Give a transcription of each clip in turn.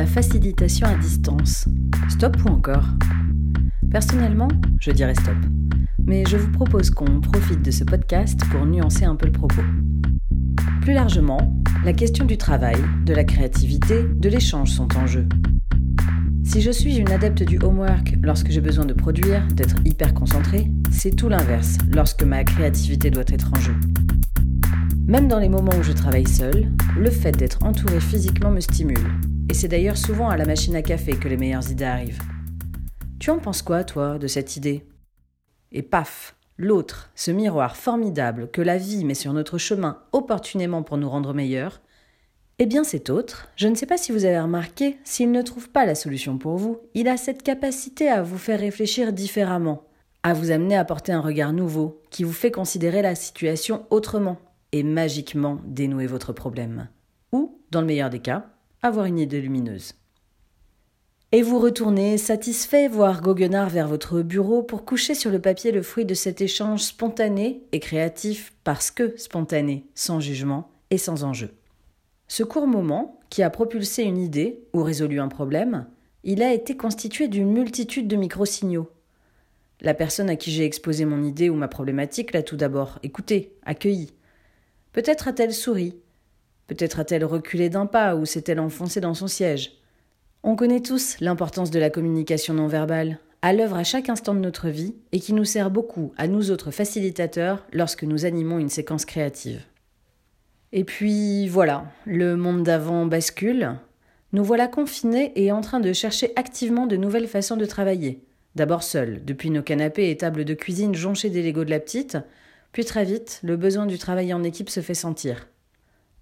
la facilitation à distance. Stop ou encore? Personnellement, je dirais stop. Mais je vous propose qu'on profite de ce podcast pour nuancer un peu le propos. Plus largement, la question du travail, de la créativité, de l'échange sont en jeu. Si je suis une adepte du homework lorsque j'ai besoin de produire, d'être hyper concentré, c'est tout l'inverse lorsque ma créativité doit être en jeu. Même dans les moments où je travaille seul, le fait d'être entouré physiquement me stimule. Et c'est d'ailleurs souvent à la machine à café que les meilleures idées arrivent. Tu en penses quoi, toi, de cette idée? Et paf L'autre, ce miroir formidable que la vie met sur notre chemin opportunément pour nous rendre meilleurs, eh bien cet autre, je ne sais pas si vous avez remarqué, s'il ne trouve pas la solution pour vous, il a cette capacité à vous faire réfléchir différemment, à vous amener à porter un regard nouveau, qui vous fait considérer la situation autrement, et magiquement dénouer votre problème. Ou, dans le meilleur des cas, avoir une idée lumineuse. Et vous retournez, satisfait, voire goguenard vers votre bureau pour coucher sur le papier le fruit de cet échange spontané et créatif parce que spontané, sans jugement et sans enjeu. Ce court moment, qui a propulsé une idée ou résolu un problème, il a été constitué d'une multitude de micro-signaux. La personne à qui j'ai exposé mon idée ou ma problématique l'a tout d'abord écouté, accueilli, Peut-être a-t-elle souri. Peut-être a-t-elle reculé d'un pas ou s'est-elle enfoncée dans son siège. On connaît tous l'importance de la communication non verbale, à l'œuvre à chaque instant de notre vie et qui nous sert beaucoup à nous autres facilitateurs lorsque nous animons une séquence créative. Et puis voilà, le monde d'avant bascule. Nous voilà confinés et en train de chercher activement de nouvelles façons de travailler. D'abord seuls, depuis nos canapés et tables de cuisine jonchés des Legos de la petite, puis très vite, le besoin du travail en équipe se fait sentir.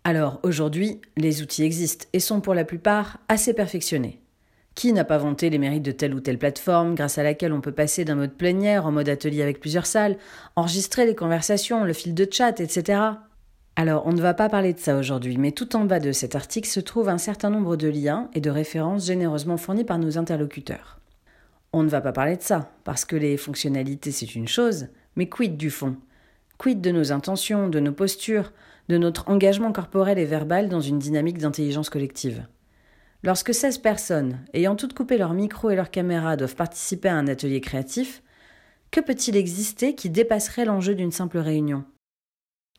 Alors aujourd'hui, les outils existent et sont pour la plupart assez perfectionnés. Qui n'a pas vanté les mérites de telle ou telle plateforme grâce à laquelle on peut passer d'un mode plénière en mode atelier avec plusieurs salles, enregistrer les conversations, le fil de chat, etc. Alors on ne va pas parler de ça aujourd'hui, mais tout en bas de cet article se trouve un certain nombre de liens et de références généreusement fournis par nos interlocuteurs. On ne va pas parler de ça, parce que les fonctionnalités c'est une chose, mais quid du fond? Quid de nos intentions, de nos postures, de notre engagement corporel et verbal dans une dynamique d'intelligence collective. Lorsque 16 personnes, ayant toutes coupé leur micro et leur caméra, doivent participer à un atelier créatif, que peut-il exister qui dépasserait l'enjeu d'une simple réunion?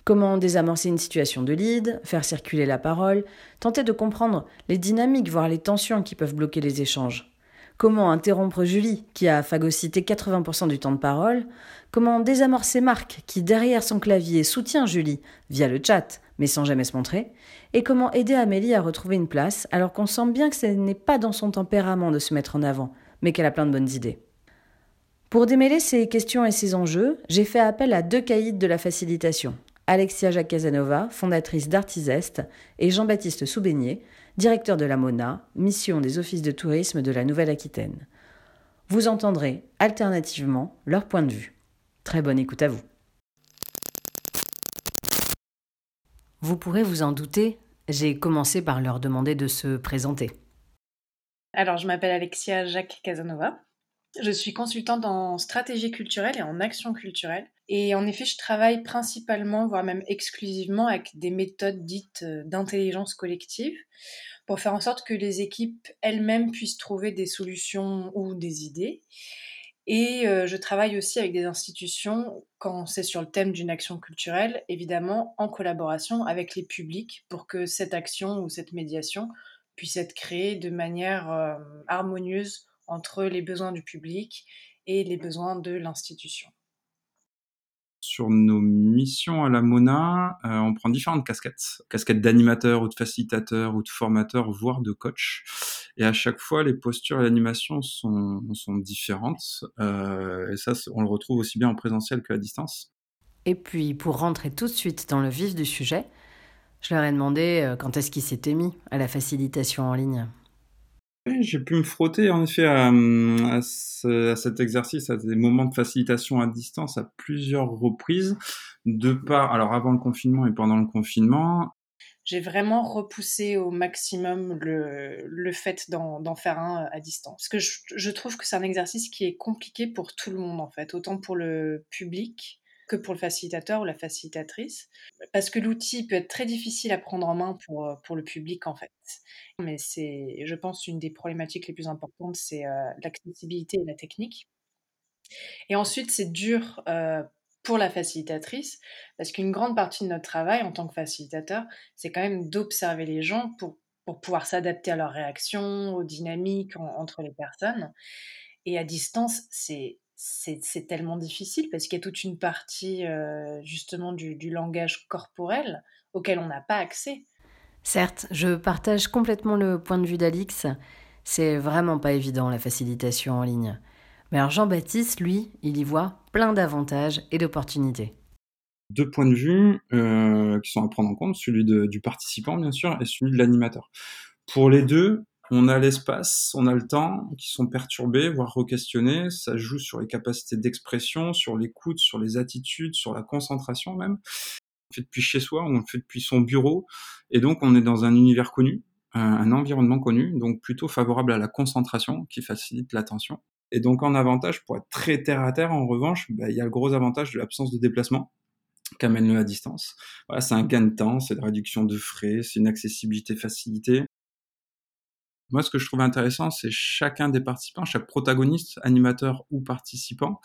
Comment désamorcer une situation de lead, faire circuler la parole, tenter de comprendre les dynamiques, voire les tensions qui peuvent bloquer les échanges? Comment interrompre Julie, qui a phagocyté 80% du temps de parole? Comment désamorcer Marc, qui derrière son clavier soutient Julie via le chat, mais sans jamais se montrer? Et comment aider Amélie à retrouver une place, alors qu'on sent bien que ce n'est pas dans son tempérament de se mettre en avant, mais qu'elle a plein de bonnes idées? Pour démêler ces questions et ces enjeux, j'ai fait appel à deux caïds de la facilitation, Alexia Jacques Casanova, fondatrice d'Artisest, et Jean-Baptiste Soubenier, directeur de la MONA, mission des offices de tourisme de la Nouvelle-Aquitaine. Vous entendrez alternativement leur point de vue. Très bonne écoute à vous. Vous pourrez vous en douter, j'ai commencé par leur demander de se présenter. Alors, je m'appelle Alexia Jacques Casanova. Je suis consultante en stratégie culturelle et en action culturelle. Et en effet, je travaille principalement, voire même exclusivement, avec des méthodes dites euh, d'intelligence collective pour faire en sorte que les équipes elles-mêmes puissent trouver des solutions ou des idées. Et euh, je travaille aussi avec des institutions, quand c'est sur le thème d'une action culturelle, évidemment en collaboration avec les publics pour que cette action ou cette médiation puisse être créée de manière euh, harmonieuse entre les besoins du public et les besoins de l'institution sur nos missions à la Mona, euh, on prend différentes casquettes, casquettes d'animateur ou de facilitateur ou de formateur, voire de coach. Et à chaque fois, les postures et l'animation sont, sont différentes. Euh, et ça, on le retrouve aussi bien en présentiel qu'à distance. Et puis, pour rentrer tout de suite dans le vif du sujet, je leur ai demandé euh, quand est-ce qu'ils s'étaient mis à la facilitation en ligne? J'ai pu me frotter en effet à, cet exercice, à des moments de facilitation à distance à plusieurs reprises, de part, alors avant le confinement et pendant le confinement. J'ai vraiment repoussé au maximum le, fait d'en faire un à distance. Parce que je, je trouve que c'est un exercice qui est compliqué pour tout le monde en fait, autant pour le public que pour le facilitateur ou la facilitatrice. parce que l'outil peut être très difficile à prendre en main pour, pour le public en fait. Mais c'est, je pense, une des problématiques les plus importantes, c'est l'accessibilité et la technique. Et ensuite, c'est dur pour la facilitatrice, parce qu'une grande partie de notre travail en tant que facilitateur, c'est quand même d'observer les gens pour, pour pouvoir s'adapter à leurs réactions, aux dynamiques entre les personnes. Et à distance, c'est c'est tellement difficile parce qu'il y a toute une partie justement du, du, langage corporel auquel on n'a pas accès. Certes, je partage complètement le point de vue d'Alix. C'est vraiment pas évident la facilitation en ligne. Mais alors Jean-Baptiste, lui, il y voit plein d'avantages et d'opportunités. Deux points de vue euh, qui sont à prendre en compte, celui du participant bien sûr et celui de l'animateur. Pour les deux, on a l'espace, on a le temps qui sont perturbés, voire re-questionnés. Ça joue sur les capacités d'expression, sur l'écoute, sur les attitudes, sur la concentration même. On fait depuis chez soi, on le fait depuis son bureau, et donc on est dans un univers connu, un environnement connu, donc plutôt favorable à la concentration, qui facilite l'attention. Et donc en avantage, pour être très terre à terre, en revanche, bah, il y a le gros avantage de l'absence de déplacement qu'amène le à distance. Voilà, c'est un gain de temps, c'est une réduction de frais, c'est une accessibilité facilitée. Moi, ce que je trouve intéressant, c'est chacun des participants, chaque protagoniste, animateur ou participant,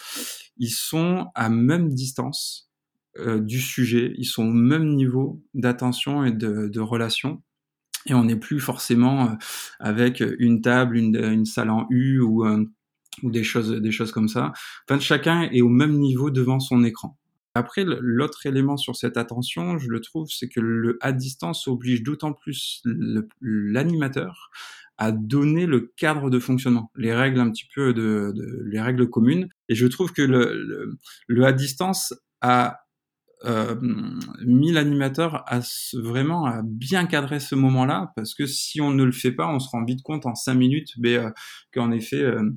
ils sont à même distance euh, du sujet, ils sont au même niveau d'attention et de, relation. Et on n'est plus forcément euh, avec une table, une, salle en U ou un, ou des choses, des choses comme ça. Enfin, chacun est au même niveau devant son écran. Après, l'autre élément sur cette attention, je le trouve, c'est que le à distance oblige d'autant plus l'animateur à donner le cadre de fonctionnement, les règles un petit peu de, de les règles communes. Et je trouve que le, le, le à distance a euh, mis l'animateur à vraiment à bien cadrer ce moment-là, parce que si on ne le fait pas, on se rend vite compte en cinq minutes, mais euh, qu'en effet euh,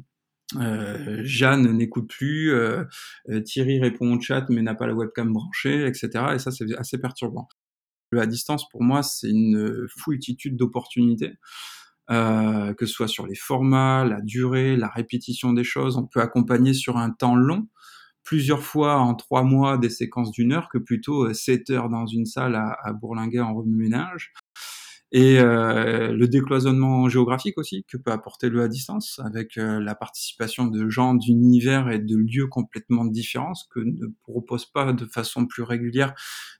euh, Jeanne n'écoute plus, euh, euh, Thierry répond au chat mais n'a pas la webcam branchée, etc. Et ça, c'est assez perturbant. Le à distance, pour moi, c'est une foultitude d'opportunités, euh, que ce soit sur les formats, la durée, la répétition des choses. On peut accompagner sur un temps long, plusieurs fois en trois mois des séquences d'une heure, que plutôt sept heures dans une salle à, à bourlinguer en remue-ménage et euh, le décloisonnement géographique aussi que peut apporter le à distance avec euh, la participation de gens d'univers et de lieux complètement différents ce que ne propose pas de façon plus régulière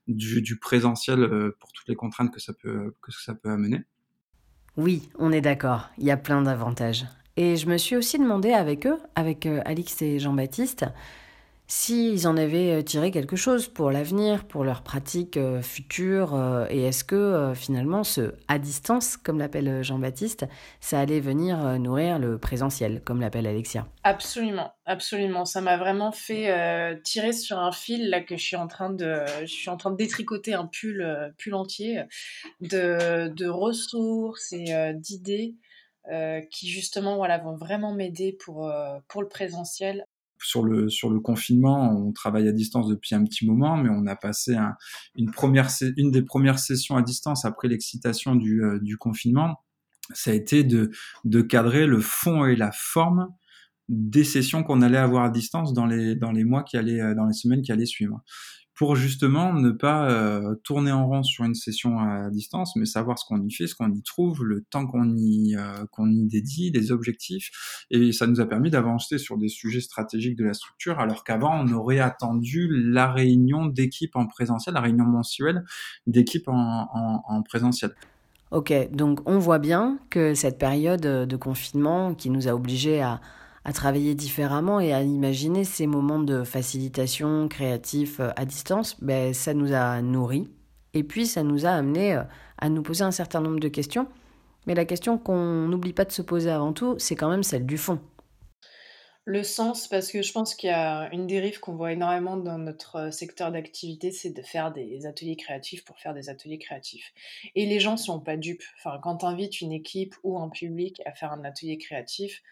du, présentiel euh, pour toutes les contraintes que ça peut que ça peut amener. Oui, on est d'accord, il y a plein d'avantages. Et je me suis aussi demandé avec eux, avec Alix et Jean-Baptiste, s'ils en avaient euh, tiré quelque chose pour l'avenir, pour leurs pratiques euh, futures, euh, et est-ce que finalement ce à distance, comme l'appelle Jean-Baptiste, ça allait venir nourrir le présentiel, comme l'appelle Alexia? Absolument, absolument. Ça m'a vraiment fait tirer sur un fil là que je suis en train de, je suis en train de détricoter un pull, pull entier de, de ressources et d'idées. qui justement voilà, vont vraiment m'aider pour, pour le présentiel sur le sur le confinement, on travaille à distance depuis un petit moment, mais on a passé un, une première une des premières sessions à distance après l'excitation du, euh, du confinement. Ça a été de de cadrer le fond et la forme des sessions qu'on allait avoir à distance dans les dans les mois qui allaient euh, dans les semaines qui allaient suivre pour justement ne pas euh, tourner en rond sur une session à distance, mais savoir ce qu'on y fait, ce qu'on y trouve, le temps qu'on y, euh, qu'on y dédie, les objectifs. Et ça nous a permis d'avancer sur des sujets stratégiques de la structure, alors qu'avant, on aurait attendu la réunion d'équipe en présentiel, la réunion mensuelle d'équipe en, en, en présentiel. Ok, donc on voit bien que cette période de confinement qui nous a obligés à, à travailler différemment et à imaginer ces moments de facilitation créatif euh, à distance, ben, ça nous a nourris. Et puis ça nous a amené euh, à nous poser un certain nombre de questions. Mais la question qu'on n'oublie pas de se poser avant tout, c'est quand même celle du fond. Le sens, parce que je pense qu'il y a une dérive qu'on voit énormément dans notre euh, secteur d'activité, c'est de faire des ateliers créatifs pour faire des ateliers créatifs. Et les gens ne sont pas dupes. Enfin, quand tu invites une équipe ou un public à faire un atelier créatif,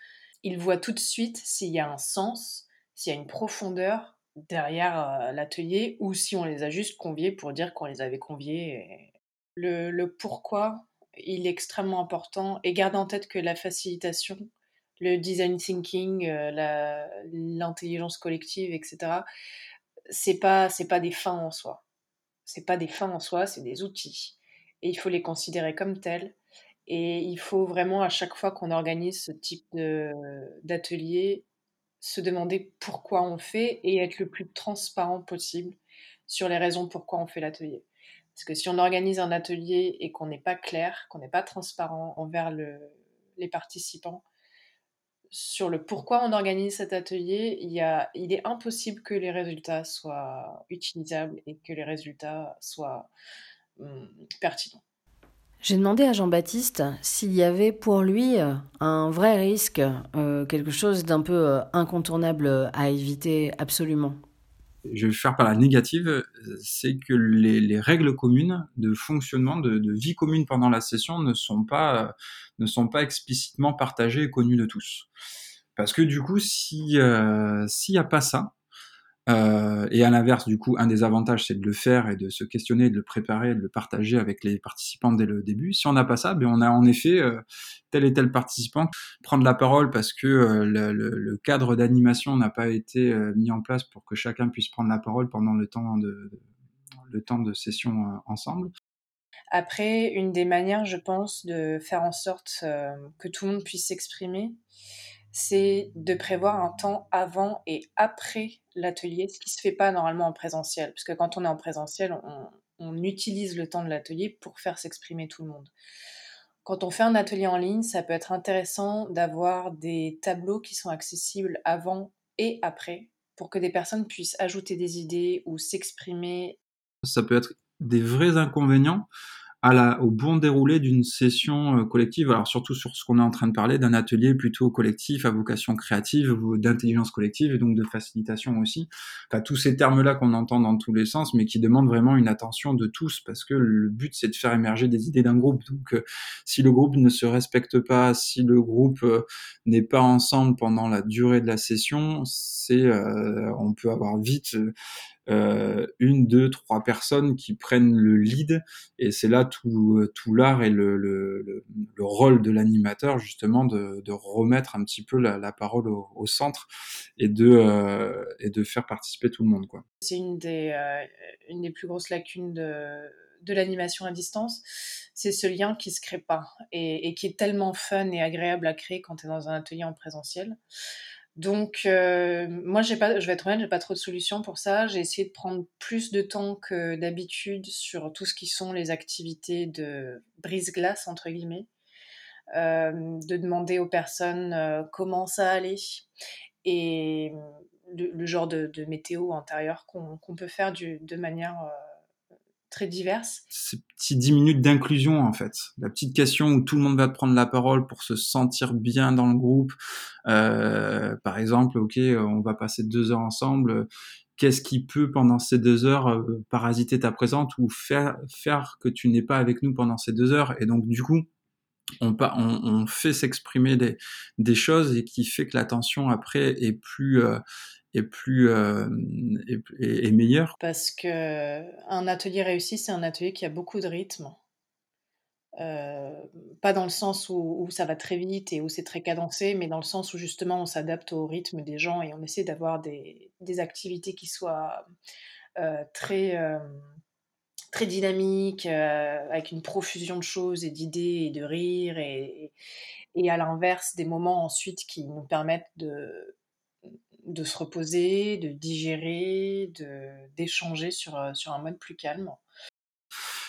ils voient tout de suite s'il y a un sens, s'il y a une profondeur derrière euh, l'atelier ou si on les a juste conviés pour dire qu'on les avait conviés. Le, pourquoi, il est extrêmement important et garde en tête que la facilitation, le design thinking, euh, l'intelligence collective, etc., c'est pas, c'est pas des fins en soi. C'est pas des fins en soi, c'est des outils. Et il faut les considérer comme tels. Et il faut vraiment, à chaque fois qu'on organise ce type d'atelier, se demander pourquoi on fait et être le plus transparent possible sur les raisons pourquoi on fait l'atelier. Parce que si on organise un atelier et qu'on n'est pas clair, qu'on n'est pas transparent envers les participants sur le pourquoi on organise cet atelier, il, est impossible que les résultats soient utilisables et que les résultats soient hum, pertinents. J'ai demandé à Jean-Baptiste s'il y avait pour lui euh, un vrai risque, euh, quelque chose d'un peu euh, incontournable à éviter absolument. Je vais faire par la négative, c'est que les, règles communes de fonctionnement, de, vie commune pendant la session ne sont pas, ne sont pas explicitement partagées et connues de tous. Parce que du coup, s'il n'y a pas ça, euh, et à l'inverse, du coup, un des avantages, c'est de le faire et de se questionner, de le préparer, de le partager avec les participants dès le début. Si on n'a pas ça, ben on a en effet euh, tel et tel participant prendre la parole parce que euh, le, le, cadre d'animation n'a pas été euh, mis en place pour que chacun puisse prendre la parole pendant le temps de, le temps de session ensemble. Après, une des manières, je pense, de faire en sorte que tout le monde puisse s'exprimer, c'est de prévoir un temps avant et après l'atelier, ce qui se fait pas normalement en présentiel, parce que quand on est en présentiel, on, utilise le temps de l'atelier pour faire s'exprimer tout le monde. Quand on fait un atelier en ligne, ça peut être intéressant d'avoir des tableaux qui sont accessibles avant et après pour que des personnes puissent ajouter des idées ou s'exprimer. Ça peut être des vrais inconvénients à la, au bon déroulé d'une session euh, collective, alors surtout sur ce qu'on est en train de parler, d'un atelier plutôt collectif à vocation créative d'intelligence collective et donc de facilitation aussi. Enfin, tous ces termes-là qu'on entend dans tous les sens, mais qui demandent vraiment une attention de tous parce que le but c'est de faire émerger des idées d'un groupe. Donc, euh, si le groupe ne se respecte pas, si le groupe euh, n'est pas ensemble pendant la durée de la session, c'est, on peut avoir vite euh, une, deux, trois personnes qui prennent le lead, et c'est là tout, tout l'art et le, le, le, rôle de l'animateur justement de, de, remettre un petit peu la, la parole au, au, centre et de, euh, et de faire participer tout le monde. Quoi. C'est une des, euh, une des plus grosses lacunes de, de l'animation à distance, c'est ce lien qui se crée pas et, et, qui est tellement fun et agréable à créer quand tu es dans un atelier en présentiel. Donc, euh, moi, j'ai pas, je vais être honnête, j'ai pas trop de solutions pour ça. J'ai essayé de prendre plus de temps que d'habitude sur tout ce qui sont les activités de brise-glace, entre guillemets. Euh, de demander aux personnes euh, comment ça allait et le, genre de, météo intérieur qu'on peut faire de manière très diverses. Ces petites 10 minutes d'inclusion, en fait. La petite question où tout le monde va prendre la parole pour se sentir bien dans le groupe. Euh, par exemple, OK, on va passer deux heures ensemble. Qu'est-ce qui peut, pendant ces deux heures, euh, parasiter ta présence ou faire, faire que tu n'es pas avec nous pendant ces deux heures? Et donc, du coup, on, fait s'exprimer des, choses et qui fait que l'attention après est plus euh, est plus euh, est, meilleur Parce que un atelier réussi, c'est un atelier qui a beaucoup de rythme. Euh, pas dans le sens où, ça va très vite et où c'est très cadencé, mais dans le sens où justement on s'adapte au rythme des gens et on essaie d'avoir des, des, activités qui soient euh, très, très dynamiques, avec une profusion de choses et d'idées et de rires, et, et à l'inverse des moments ensuite qui nous permettent de, de se reposer, de digérer, d'échanger sur, euh, sur un mode plus calme.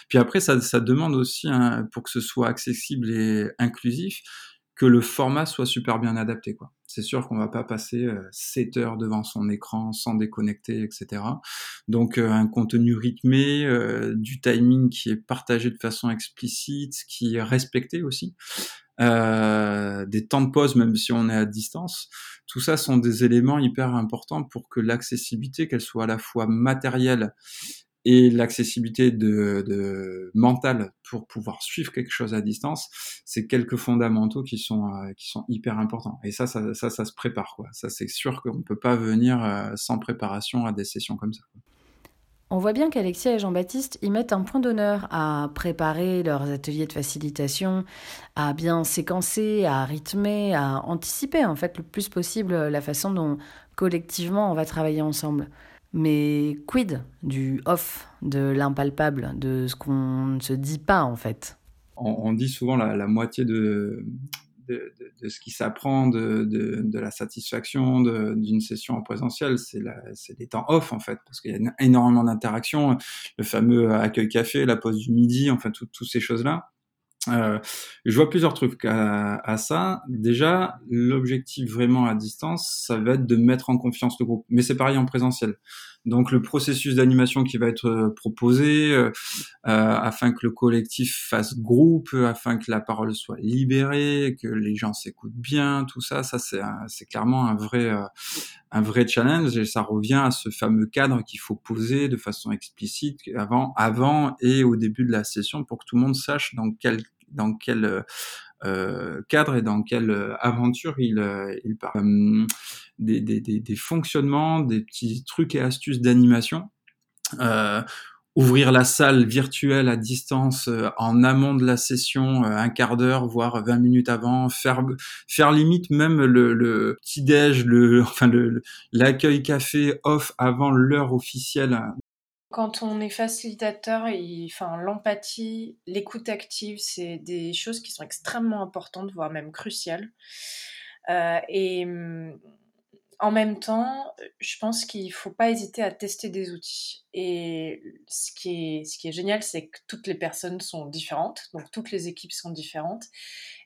Puis après, ça, ça demande aussi, pour que ce soit accessible et inclusif, que le format soit super bien adapté. C'est sûr qu'on va pas passer 7 euh, heures devant son écran sans déconnecter, etc. Donc euh, un contenu rythmé, du timing qui est partagé de façon explicite, qui est respecté aussi. Euh, des temps de pause même si on est à distance. Tout ça sont des éléments hyper importants pour que l'accessibilité, qu'elle soit à la fois matérielle et l'accessibilité de, de mentale pour pouvoir suivre quelque chose à distance, c'est quelques fondamentaux qui sont euh, qui sont hyper importants. Et ça, ça, ça, se prépare quoi. Ça, c'est sûr qu'on peut pas venir euh, sans préparation à des sessions comme ça. On voit bien qu'Alexia et Jean-Baptiste y mettent un point d'honneur à préparer leurs ateliers de facilitation, à bien séquencer, à rythmer, à anticiper en fait le plus possible la façon dont collectivement on va travailler ensemble. Mais quid du off, de l'impalpable, de ce qu'on ne se dit pas en fait? On, dit souvent la, moitié de, de, ce qui s'apprend de, de, la satisfaction d'une session en présentiel, c'est les temps off en fait, parce qu'il y a énormément d'interactions, le fameux accueil café, la pause du midi, enfin toutes ces choses-là. Euh, je vois plusieurs trucs à, à ça. Déjà, l'objectif vraiment à distance, ça va être de mettre en confiance le groupe. Mais c'est pareil en présentiel. Donc le processus d'animation qui va être euh, proposé euh, afin que le collectif fasse groupe, afin que la parole soit libérée, que les gens s'écoutent bien, tout ça, ça c'est c'est clairement un vrai un vrai challenge et ça revient à ce fameux cadre qu'il faut poser de façon explicite avant avant et au début de la session pour que tout le monde sache dans quel dans quel euh, cadre et dans quelle aventure il, euh, il part. Euh, des, des, des, fonctionnements, des petits trucs et astuces d'animation. Euh, ouvrir la salle virtuelle à distance en amont de la session, un quart d'heure, voire 20 minutes avant, faire, faire limite même le, le petit déj, le, enfin le, l'accueil café off avant l'heure officielle quand on est facilitateur, enfin, l'empathie, l'écoute active, c'est des choses qui sont extrêmement importantes, voire même cruciales. Euh, et mm, en même temps, je pense qu'il ne faut pas hésiter à tester des outils. Et ce qui est, ce qui est génial, c'est que toutes les personnes sont différentes, donc toutes les équipes sont différentes.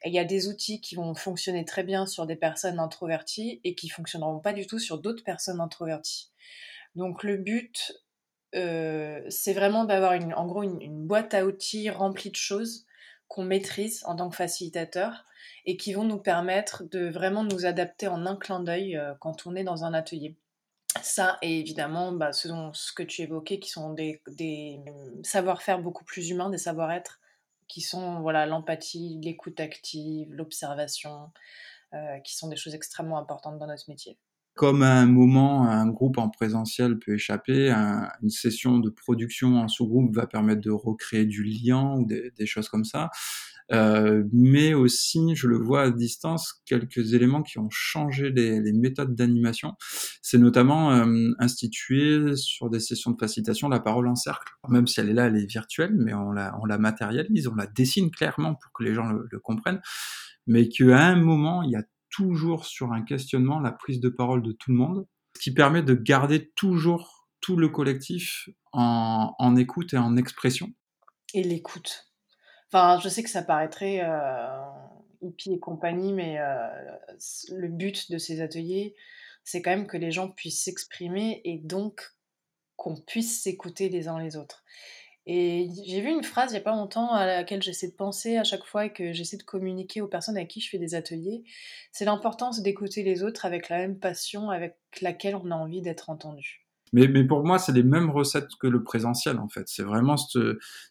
Et il y a des outils qui vont fonctionner très bien sur des personnes introverties et qui fonctionneront pas du tout sur d'autres personnes introverties. Donc le but, euh, c'est vraiment d'avoir une, en gros une, boîte à outils remplie de choses qu'on maîtrise en tant que facilitateur et qui vont nous permettre de vraiment nous adapter en un clin d'œil euh, quand on est dans un atelier. Ça, et évidemment, bah, ce, ce que tu évoquais, qui sont des, des savoir-faire beaucoup plus humains, des savoir-être, qui sont voilà l'empathie, l'écoute active, l'observation, euh, qui sont des choses extrêmement importantes dans notre métier comme à un moment, un groupe en présentiel peut échapper, une session de production en sous-groupe va permettre de recréer du lien ou des, choses comme ça. Euh, mais aussi, je le vois à distance, quelques éléments qui ont changé les, méthodes d'animation. C'est notamment euh, instituer sur des sessions de facilitation la parole en cercle. Même si elle est là, elle est virtuelle, mais on la, matérialise, on la dessine clairement pour que les gens le, le comprennent. Mais qu'à un moment, il y a toujours sur un questionnement la prise de parole de tout le monde, ce qui permet de garder toujours tout le collectif en, écoute et en expression. Et l'écoute. Enfin, je sais que ça paraîtrait euh, hippie et compagnie, mais euh, le but de ces ateliers, c'est quand même que les gens puissent s'exprimer et donc qu'on puisse s'écouter les uns les autres. Et j'ai vu une phrase il n'y a pas longtemps à laquelle j'essaie de penser à chaque fois et que j'essaie de communiquer aux personnes avec qui je fais des ateliers. C'est l'importance d'écouter les autres avec la même passion avec laquelle on a envie d'être entendu. Mais, mais, pour moi, c'est les mêmes recettes que le présentiel, en fait. C'est vraiment cette,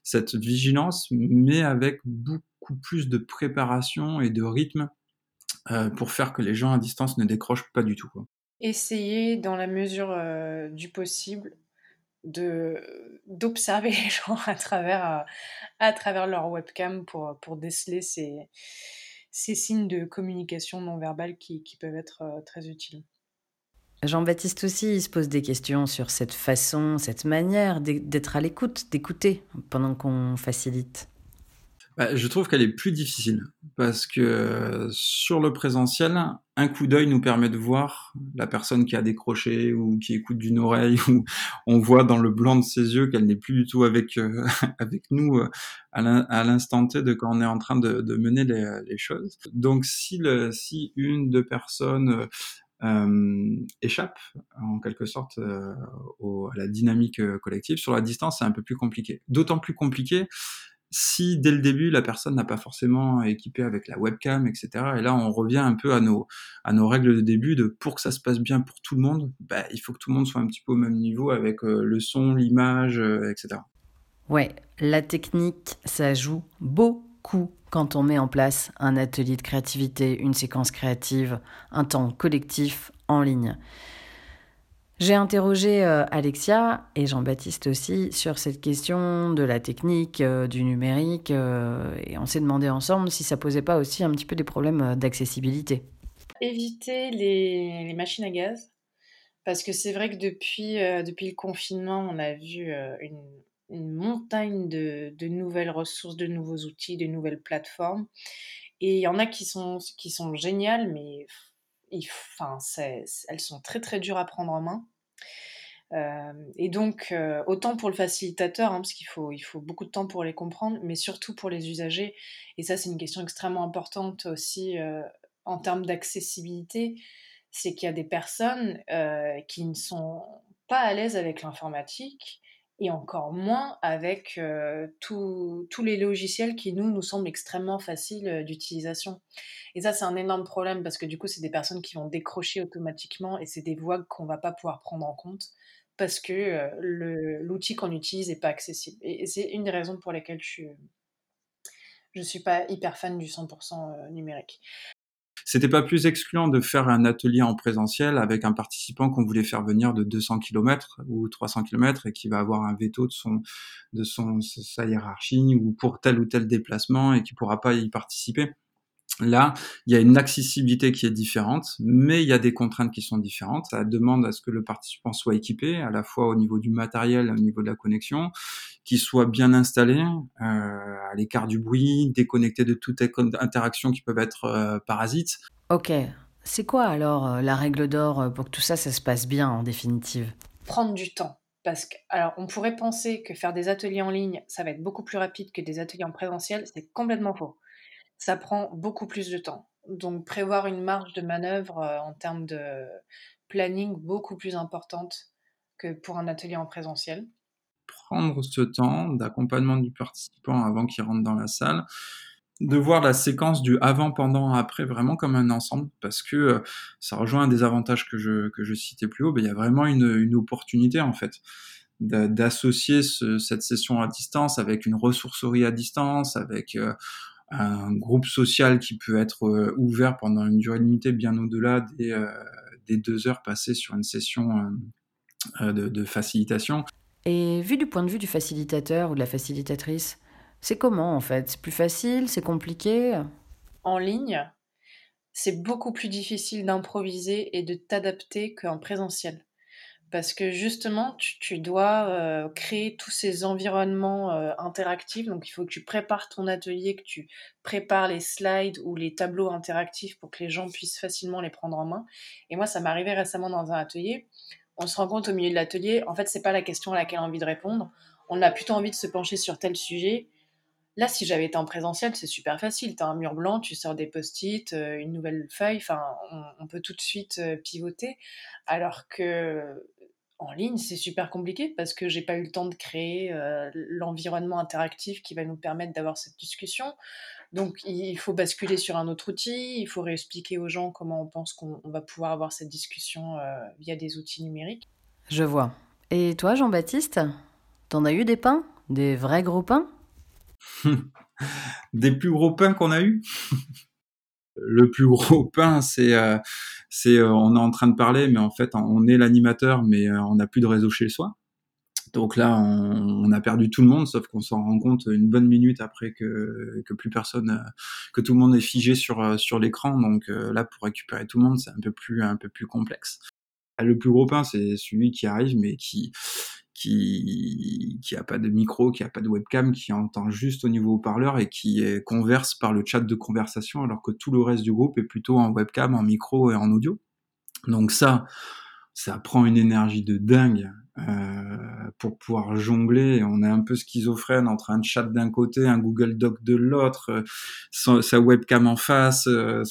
cette, vigilance, mais avec beaucoup plus de préparation et de rythme euh, pour faire que les gens à distance ne décrochent pas du tout. Quoi. Essayer, dans la mesure euh, du possible, de d'observer les gens à travers, euh, à travers leur webcam pour, pour déceler ces, ces signes de communication non verbale qui, qui peuvent être euh, très utiles. Jean-Baptiste aussi, se pose des questions sur cette façon, cette manière d'être à l'écoute, d'écouter pendant qu'on facilite. Bah, je trouve qu'elle est plus difficile parce que sur le présentiel, un coup d'œil nous permet de voir la personne qui a décroché ou qui écoute d'une oreille ou on voit dans le blanc de ses yeux qu'elle n'est plus du tout avec euh, avec nous euh, à l'instant T de quand on est en train de, mener les, choses. Donc si une deux personnes euh, échappe en quelque sorte euh, à la dynamique collective. Sur la distance, c'est un peu plus compliqué. D'autant plus compliqué si dès le début la personne n'a pas forcément équipé avec la webcam, etc. Et là, on revient un peu à nos à nos règles de début de pour que ça se passe bien pour tout le monde, bah, il faut que tout le monde soit un petit peu au même niveau avec euh, le son, l'image, euh, etc. Ouais, la technique, ça joue beaucoup quand on met en place un atelier de créativité, une séquence créative, un temps collectif en ligne. J'ai interrogé euh, Alexia et Jean-Baptiste aussi sur cette question de la technique, euh, du numérique, euh, et on s'est demandé ensemble si ça posait pas aussi un petit peu des problèmes d'accessibilité. Éviter les, machines à gaz. Parce que c'est vrai que depuis, le confinement, on a vu une, montagne de, nouvelles ressources, de nouveaux outils, de nouvelles plateformes. Et il y en a qui sont géniales, mais elles sont très très dures à prendre en main. Euh, et donc, euh, autant pour le facilitateur, hein, parce qu'il faut, il faut beaucoup de temps pour les comprendre, mais surtout pour les usagers. Et ça, c'est une question extrêmement importante aussi euh, en termes d'accessibilité. C'est qu'il y a des personnes qui ne sont pas à l'aise avec l'informatique et encore moins avec euh, tous les logiciels qui nous nous semblent extrêmement faciles euh, d'utilisation. Et ça c'est un énorme problème parce que du coup c'est des personnes qui vont décrocher automatiquement et c'est des voix qu'on va pas pouvoir prendre en compte parce que euh, l'outil qu'on utilise n'est pas accessible. Et, c'est une des raisons pour lesquelles je je suis pas hyper fan du 100% numérique. C'était pas plus excluant de faire un atelier en présentiel avec un participant qu'on voulait faire venir de 200 km ou 300 km et qui va avoir un veto de son de son sa hiérarchie ou pour tel ou tel déplacement et qui pourra pas y participer. Là, il y a une accessibilité qui est différente, mais il y a des contraintes qui sont différentes. Ça demande à ce que le participant soit équipé, à la fois au niveau du matériel, au niveau de la connexion, qu'il soit bien installé, euh, à l'écart du bruit, déconnecté de toute interaction qui peuvent être euh, parasites. Ok. C'est quoi alors euh, la règle d'or pour que tout ça, ça se passe bien en définitive? Prendre du temps. Parce que, alors, on pourrait penser que faire des ateliers en ligne, ça va être beaucoup plus rapide que des ateliers en présentiel. C'est complètement faux ça prend beaucoup plus de temps. Donc prévoir une marge de manœuvre euh, en termes de planning beaucoup plus importante que pour un atelier en présentiel. Prendre ce temps d'accompagnement du participant avant qu'il rentre dans la salle, de voir la séquence du avant, pendant, après vraiment comme un ensemble, parce que euh, ça rejoint un des avantages que je, que je citais plus haut, ben, il y a vraiment une, opportunité en fait d'associer cette session à distance avec une ressourcerie à distance, avec euh, un groupe social qui peut être euh, ouvert pendant une durée limitée bien au-delà des, euh, des, deux heures passées sur une session euh, de, de, facilitation. Et vu du point de vue du facilitateur ou de la facilitatrice, c'est comment en fait? C'est plus facile C'est compliqué? En ligne, c'est beaucoup plus difficile d'improviser et de t'adapter qu'en présentiel parce que justement, tu, dois euh, créer tous ces environnements euh, interactifs. Donc, il faut que tu prépares ton atelier, que tu prépares les slides ou les tableaux interactifs pour que les gens puissent facilement les prendre en main. Et moi, ça arrivé récemment dans un atelier. On se rend compte au milieu de l'atelier, en fait, c'est pas la question à laquelle on a envie de répondre. On a plutôt envie de se pencher sur tel sujet. Là, si j'avais été en présentiel, c'est super facile. Tu as un mur blanc, tu sors des post-it, euh, une nouvelle feuille, enfin, on, on, peut tout de suite pivoter. Alors que en ligne, c'est super compliqué parce que j'ai pas eu le temps de créer euh, l'environnement interactif qui va nous permettre d'avoir cette discussion. Donc, il faut basculer sur un autre outil, il faut réexpliquer aux gens comment on pense qu'on va pouvoir avoir cette discussion euh, via des outils numériques. Je vois. Et toi, Jean-Baptiste, t'en as eu des pains? Des vrais gros pains? Des plus gros pains qu'on a eu le plus gros pain, c'est, euh, c'est, euh, on est en train de parler, mais en fait, on est l'animateur, mais euh, on n'a plus de réseau chez soi. Donc là, on, a perdu tout le monde, sauf qu'on s'en rend compte une bonne minute après que, que plus personne, que tout le monde est figé sur sur l'écran. Donc là, pour récupérer tout le monde, c'est un peu plus un peu plus complexe. Le plus gros pain, c'est celui qui arrive, mais qui qui qui a pas de micro, qui a pas de webcam, qui entend juste au niveau haut-parleur et qui converse par le chat de conversation, alors que tout le reste du groupe est plutôt en webcam, en micro et en audio. Donc ça, ça prend une énergie de dingue pour pouvoir jongler. On est un peu schizophrène entre un chat d'un côté, un Google Doc de l'autre, euh, sa webcam en face. Euh,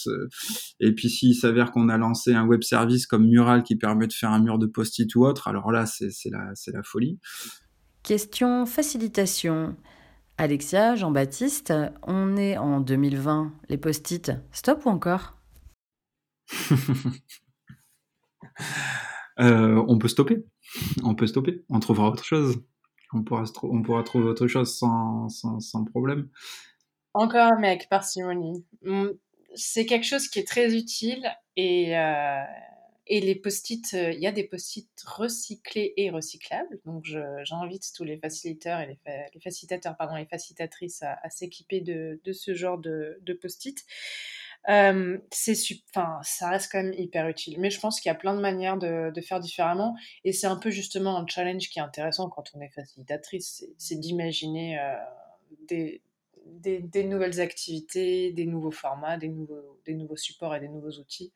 et puis s'il s'avère qu'on a lancé un web service comme Mural qui permet de faire un mur de post-it ou autre, alors là, c'est la, la folie. Question facilitation. Alexia, Jean-Baptiste, on est en 2020. Les post-it, stop ou encore? Euh, On peut stopper on peut stopper, on trouvera autre chose. On pourra, on pourra trouver autre chose sans, sans, problème. Encore un mec, parcimonie. Mm, c'est quelque chose qui est très utile et, euh, et les post-it, euh, il y a des post-it recyclés et recyclables. Donc j'invite tous les facilitateurs et les, facilitateurs, pardon, les facilitatrices à, s'équiper de, de, ce genre de, de post-it. C'est enfin, ça reste quand même hyper utile. Mais je pense qu'il y a plein de manières de, faire différemment. Et c'est un peu justement un challenge qui est intéressant quand on est facilitatrice, c'est d'imaginer des, des, nouvelles activités, des nouveaux formats, des nouveaux, des nouveaux supports et des nouveaux outils.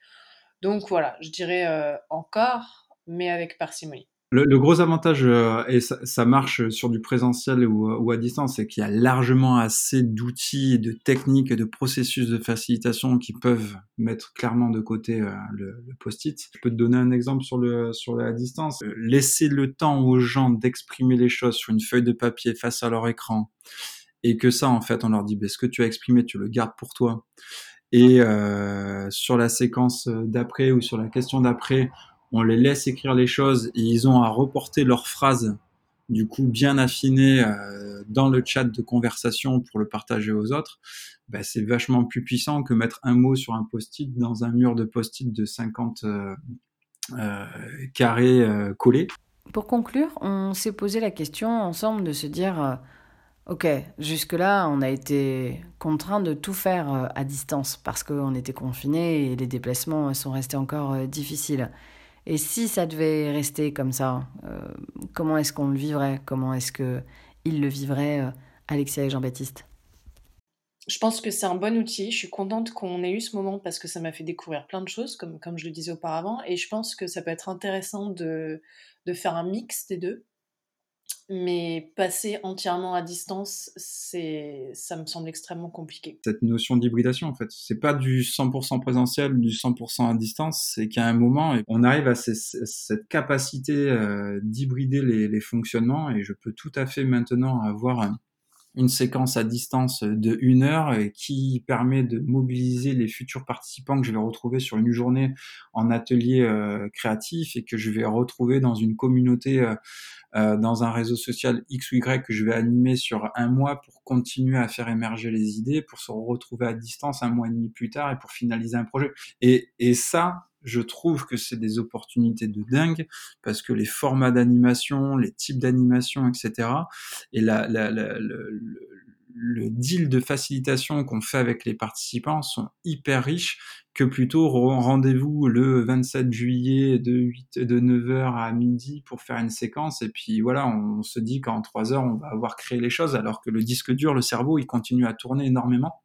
Donc voilà, je dirais encore, mais avec parcimonie. Le, gros avantage, euh, et ça, marche sur du présentiel ou, à distance, c'est qu'il y a largement assez d'outils, de techniques et de processus de facilitation qui peuvent mettre clairement de côté euh, le, post-it. Je peux te donner un exemple sur, le, sur la distance. Euh, laisser le temps aux gens d'exprimer les choses sur une feuille de papier face à leur écran et que ça, en fait, on leur dit, bah, ce que tu as exprimé, tu le gardes pour toi. Et sur la séquence d'après ou sur la question d'après, on les laisse écrire les choses et ils ont à reporter leurs phrases du coup bien affinées euh, dans le chat de conversation pour le partager aux autres, bah, c'est vachement plus puissant que mettre un mot sur un post-it dans un mur de post-it de 50 euh, euh, carrés collés. Pour conclure, on s'est posé la question ensemble de se dire Ok, jusque-là, on a été contraint de tout faire à distance parce qu'on était confinés et les déplacements sont restés encore difficiles. Et si ça devait rester comme ça, euh, comment est-ce qu'on le vivrait? Comment est-ce qu'ils le vivraient, euh, Alexia et Jean-Baptiste? Je pense que c'est un bon outil. Je suis contente qu'on ait eu ce moment parce que ça m'a fait découvrir plein de choses, comme, je le disais auparavant. Et je pense que ça peut être intéressant de, de faire un mix des deux mais passer entièrement à distance, c'est, ça me semble extrêmement compliqué. Cette notion d'hybridation, en fait, c'est pas du 100% présentiel, du 100% à distance, c'est qu'à un moment, on arrive à cette capacité euh, d'hybrider les, les, fonctionnements, et je peux tout à fait maintenant avoir une séquence à distance de une heure qui permet de mobiliser les futurs participants que je vais retrouver sur une journée en atelier euh, créatif et que je vais retrouver dans une communauté, euh, euh, dans un réseau social X ou Y que je vais animer sur un mois pour continuer à faire émerger les idées, pour se retrouver à distance un mois et demi plus tard et pour finaliser un projet. Et, et ça, je trouve que c'est des opportunités de dingue parce que les formats d'animation, les types d'animation, etc. Et la, la, la, le, le deal de facilitation qu'on fait avec les participants sont hyper riches que plutôt rendez-vous le 27 juillet de 8 de 9h à midi pour faire une séquence et puis voilà on se dit qu'en 3 heures on va avoir créé les choses alors que le disque dur le cerveau il continue à tourner énormément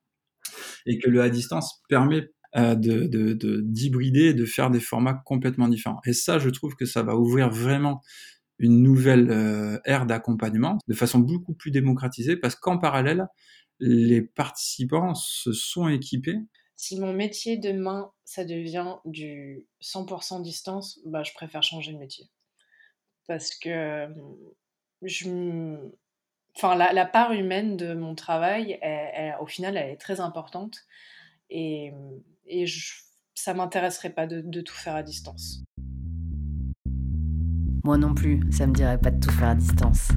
et que le à distance permet euh, de, d'hybrider, de, de faire des formats complètement différents. Et ça, je trouve que ça va ouvrir vraiment une nouvelle euh, ère d'accompagnement de façon beaucoup plus démocratisée parce qu'en parallèle, les participants se sont équipés. Si mon métier demain, ça devient du 100% distance, bah, je préfère changer de métier. Parce que je, enfin, la, part humaine de mon travail, au final, elle est très importante. Et, et ça m'intéresserait pas de, de tout faire à distance. Moi non plus, ça me dirait pas de tout faire à distance.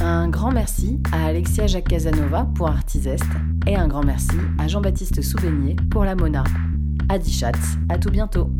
Un grand merci à Alexia Jacques Casanova pour Artisest et un grand merci à Jean-Baptiste Souvenier pour la Mona. À Dichatz, à tout bientôt.